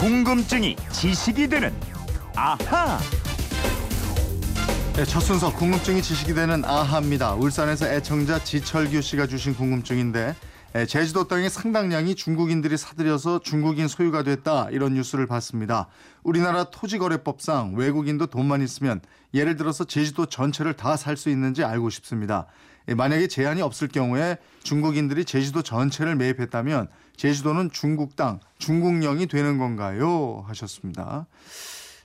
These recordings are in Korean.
궁금증이 지식이 되는 아하. 네, 첫 순서 궁금증이 지식이 되는 아하입니다. 울산에서 애청자 지철규 씨가 주신 궁금증인데 에, 제주도 땅의 상당량이 중국인들이 사들여서 중국인 소유가 됐다 이런 뉴스를 봤습니다. 우리나라 토지거래법상 외국인도 돈만 있으면 예를 들어서 제주도 전체를 다 살 수 있는지 알고 싶습니다. 에, 만약에 제한이 없을 경우에 중국인들이 제주도 전체를 매입했다면 제주도는 중국 땅, 중국령이 되는 건가요? 하셨습니다.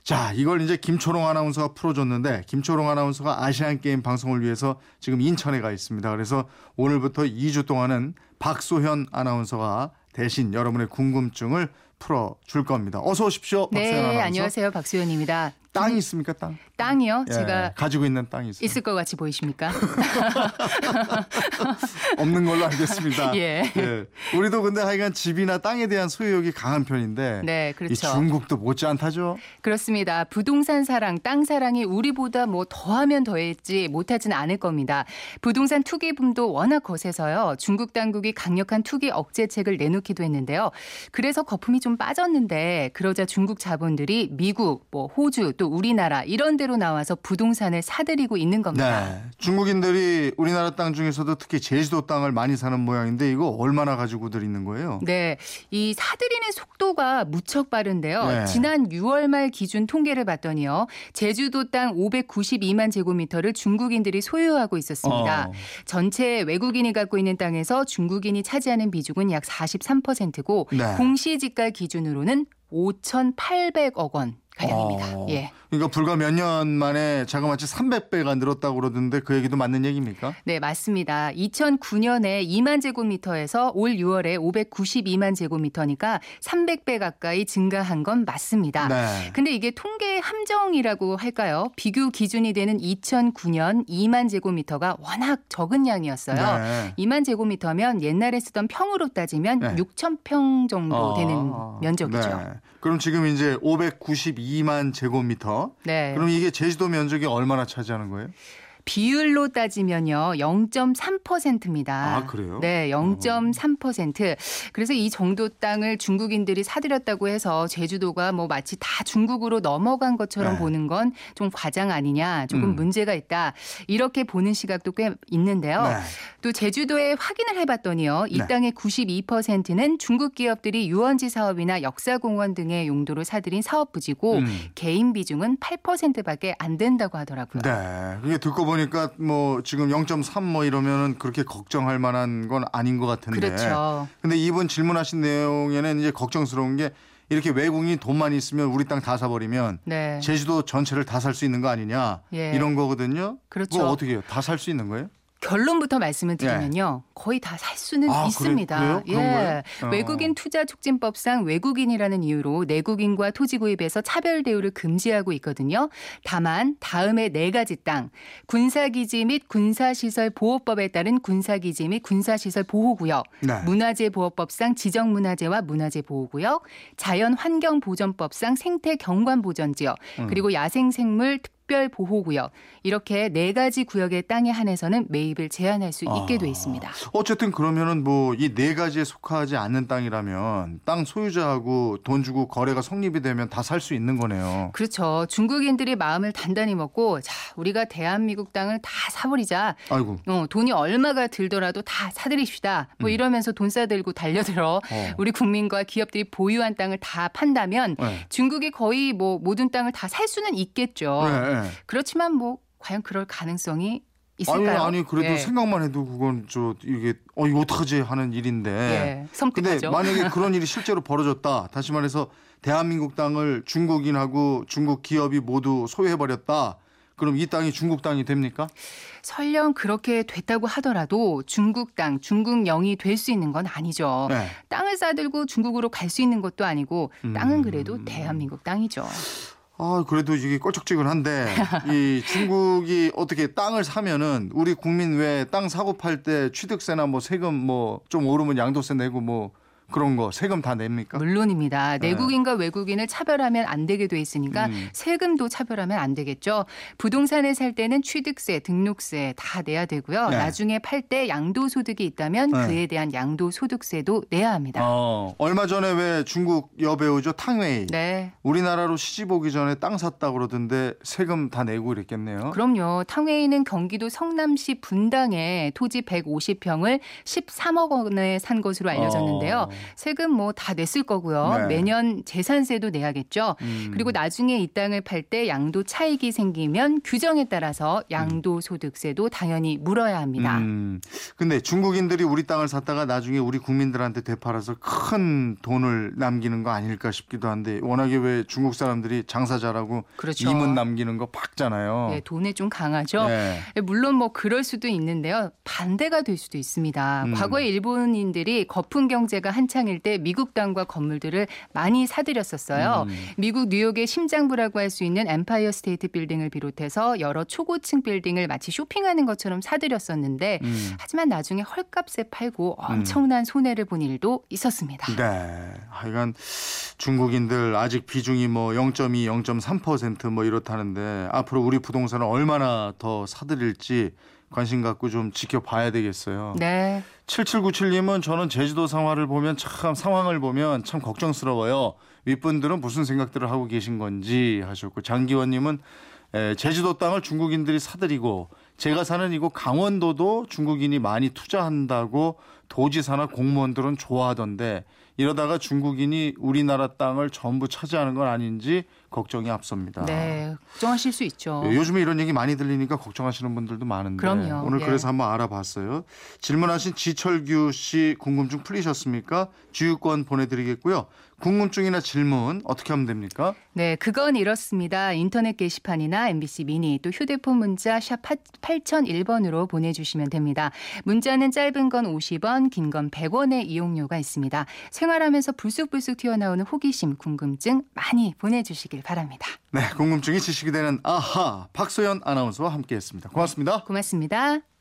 자, 이걸 이제 김초롱 아나운서가 풀어줬는데 김초롱 아나운서가 아시안 게임 방송을 위해서 지금 인천에 가 있습니다. 그래서 오늘부터 2주 동안은 박소현 아나운서가 대신 여러분의 궁금증을 풀어줄 겁니다. 어서 오십시오. 네, 아나운서. 안녕하세요. 박수현입니다. 땅이 있습니까, 땅? 땅이요? 예, 제가 가지고 있는 땅이 있어요. 있을 것 같이 보이십니까? 없는 걸로 알겠습니다. 예. 우리도 근데 하여간 집이나 땅에 대한 소유욕이 강한 편인데 네, 이 그렇죠. 중국도 못지않다죠. 그렇습니다. 부동산 사랑, 땅 사랑이 우리보다 뭐 더하면 더했지 못하진 않을 겁니다. 부동산 투기 붐도 워낙 거세서요. 중국 당국이 강력한 투기 억제책을 내놓기도 했는데요. 그래서 거품이 좀 빠졌는데 그러자 중국 자본들이 미국, 뭐 호주, 또 우리나라 이런 데로 나와서 부동산을 사들이고 있는 겁니다. 네. 중국인들이 우리나라 땅 중에서도 특히 제주도 땅을 많이 사는 모양인데 이거 얼마나 가지고들 있는 거예요? 네, 이 사들이는 속도가 무척 빠른데요. 네. 지난 6월 말 기준 통계를 봤더니요. 제주도 땅 592만 제곱미터를 중국인들이 소유하고 있었습니다. 어. 전체 외국인이 갖고 있는 땅에서 중국인이 차지하는 비중은 약 43%고 네. 공시지가 기준으로는 5,800억 원 가량입니다. 어. 예. 그러니까 불과 몇 년 만에 자그마치 300배가 늘었다고 그러던데 그 얘기도 맞는 얘기입니까? 네, 맞습니다. 2009년에 2만 제곱미터에서 올 6월에 592만 제곱미터니까 300배 가까이 증가한 건 맞습니다. 네. 근데 이게 통계 함정이라고 할까요? 비교 기준이 되는 2009년 2만 제곱미터가 워낙 적은 양이었어요. 네. 2만 제곱미터면 옛날에 쓰던 평으로 따지면 네. 6천 평 정도 되는 아, 면적이죠. 네. 그럼 지금 이제 592만 제곱미터. 네. 그럼 이게 제주도 면적이 얼마나 차지하는 거예요? 비율로 따지면요, 0.3%입니다. 아, 그래요? 네, 0.3%. 그래서 이 정도 땅을 중국인들이 사들였다고 해서 제주도가 뭐 마치 다 중국으로 넘어간 것처럼 네. 보는 건 좀 과장 아니냐, 조금 음. 문제가 있다. 이렇게 보는 시각도 꽤 있는데요. 네. 또 제주도에 확인을 해봤더니요, 이 네. 땅의 92%는 중국 기업들이 유원지 사업이나 역사공원 등의 용도로 사들인 사업 부지고 음. 개인 비중은 8%밖에 안 된다고 하더라고요. 네. 그게 듣고 보니 까 뭐 지금 0.3 뭐 이러면은 그렇게 걱정할 만한 건 아닌 것 같은데. 그렇죠. 근데 이분 질문하신 내용에는 이제 걱정스러운 게 이렇게 외국인이 돈만 있으면 우리 땅 다 사버리면 네. 제주도 전체를 다 살 수 있는 거 아니냐 예. 이런 거거든요. 그렇죠. 그거 어떻게 해요? 다 살 수 있는 거예요? 결론부터 말씀을 드리면요. 거의 다 살 수는 아, 그래- 있습니다. 그런 거예요? 어. 외국인 투자 촉진법상 외국인이라는 이유로 내국인과 토지 구입에서 차별 대우를 금지하고 있거든요. 다만 다음에 네 가지 땅. 군사 기지 및 군사 시설 보호법에 따른 군사 기지 및 군사 시설 보호 구역. 네. 문화재 보호법상 지정 문화재와 문화재 보호 구역, 자연 환경 보전법상 생태 경관 보전 지역, 음. 그리고 야생 생물 특 별 보호 구역 이렇게 네 가지 구역의 땅에 한해서는 매입을 제한할 수 있게 돼 있습니다. 어쨌든 그러면은 뭐 이 네 가지에 속하지 않는 땅이라면 땅 소유자하고 돈 주고 거래가 성립이 되면 다 살 수 있는 거네요. 그렇죠. 중국인들이 마음을 단단히 먹고 자 우리가 대한민국 땅을 다 사버리자. 아이고. 어, 돈이 얼마가 들더라도 다 사들이십시다. 뭐 이러면서 돈 싸들고 달려들어 음. 어. 우리 국민과 기업들이 보유한 땅을 다 판다면 네. 중국이 거의 뭐 모든 땅을 다 살 수는 있겠죠. 네, 네. 그렇지만 뭐 과연 그럴 가능성이 아니 있을까요? 아니 그래도 예. 생각만 해도 그건 저 이게 어 이거 어떡하지 하는 일인데. 예, 근데 섬뜩하죠. 만약에 그런 일이 실제로 벌어졌다. 다시 말해서 대한민국 땅을 중국인하고 중국 기업이 모두 소유해 버렸다. 그럼 이 땅이 중국 땅이 됩니까? 설령 그렇게 됐다고 하더라도 중국 땅, 중국령이 될 수 있는 건 아니죠. 네. 땅을 싸들고 중국으로 갈 수 있는 것도 아니고 음. 땅은 그래도 대한민국 땅이죠. 아, 그래도 이게 껄쩍지근한데 이 중국이 어떻게 땅을 사면은 우리 국민 왜 땅 사고 팔 때 취득세나 뭐 세금 뭐 좀 오르면 양도세 내고 뭐 그런 거 세금 다 냅니까? 물론입니다. 네. 내국인과 외국인을 차별하면 안 되게 돼 있으니까 음. 세금도 차별하면 안 되겠죠. 부동산을 살 때는 취득세, 등록세 다 내야 되고요. 네. 나중에 팔 때 양도소득이 있다면 네. 그에 대한 양도소득세도 내야 합니다. 어, 얼마 전에 왜 중국 여배우죠 탕웨이 네. 우리나라로 시집 오기 전에 땅 샀다 그러던데 세금 다 내고 이랬겠네요. 그럼요. 탕웨이는 경기도 성남시 분당에 토지 150평을 13억 원에 산 것으로 알려졌는데요. 어. 세금 뭐 다 냈을 거고요. 네. 매년 재산세도 내야겠죠. 음. 그리고 나중에 이 땅을 팔 때 양도 차익이 생기면 규정에 따라서 양도 소득세도 당연히 물어야 합니다. 음. 근데 중국인들이 우리 땅을 샀다가 나중에 우리 국민들한테 되팔아서 큰 돈을 남기는 거 아닐까 싶기도 한데 워낙에 왜 중국 사람들이 장사 잘하고 그렇죠. 이문 남기는 거 박잖아요. 네, 돈에 좀 강하죠. 네. 물론 뭐 그럴 수도 있는데요. 반대가 될 수도 있습니다. 음. 과거에 일본인들이 거품 경제가 한창일 때 미국 땅과 건물들을 많이 사들였었어요. 음. 미국 뉴욕의 심장부라고 할 수 있는 엠파이어 스테이트 빌딩을 비롯해서 여러 초고층 빌딩을 마치 쇼핑하는 것처럼 사들였었는데 음. 하지만 나중에 헐값에 팔고 엄청난 손해를 본 일도 있었습니다. 네. 하여간 중국인들 아직 비중이 뭐 0.2, 0.3%뭐 이렇다는데 앞으로 우리 부동산을 얼마나 더 사들일지 관심 갖고 좀 지켜봐야 되겠어요. 네. 7797님은 저는 제주도 상황을 보면 참 상황을 보면 참 걱정스러워요. 윗분들은 무슨 생각들을 하고 계신 건지 하셨고 장기원님은 에, 제주도 땅을 중국인들이 사들이고 제가 사는 이곳 강원도도 중국인이 많이 투자한다고 도지사나 공무원들은 좋아하던데 이러다가 중국인이 우리나라 땅을 전부 차지하는 건 아닌지 걱정이 앞섭니다. 네. 걱정하실 수 있죠. 예, 요즘에 이런 얘기 많이 들리니까 걱정하시는 분들도 많은데 그럼요. 오늘 예. 그래서 한번 알아봤어요. 질문하신 지철규 씨 궁금증 풀리셨습니까? 주유권 보내드리겠고요. 궁금증이나 질문 어떻게 하면 됩니까? 네, 그건 이렇습니다. 인터넷 게시판이나 MBC 미니 또 휴대폰 문자 샵 8001번으로 보내주시면 됩니다. 문자는 짧은 건 50원, 긴 건 100원의 이용료가 있습니다. 생활하면서 불쑥불쑥 튀어나오는 호기심, 궁금증 많이 보내주시길 바랍니다. 네, 궁금증이 지식이 되는 아하 박소연 아나운서와 함께했습니다. 고맙습니다. 고맙습니다.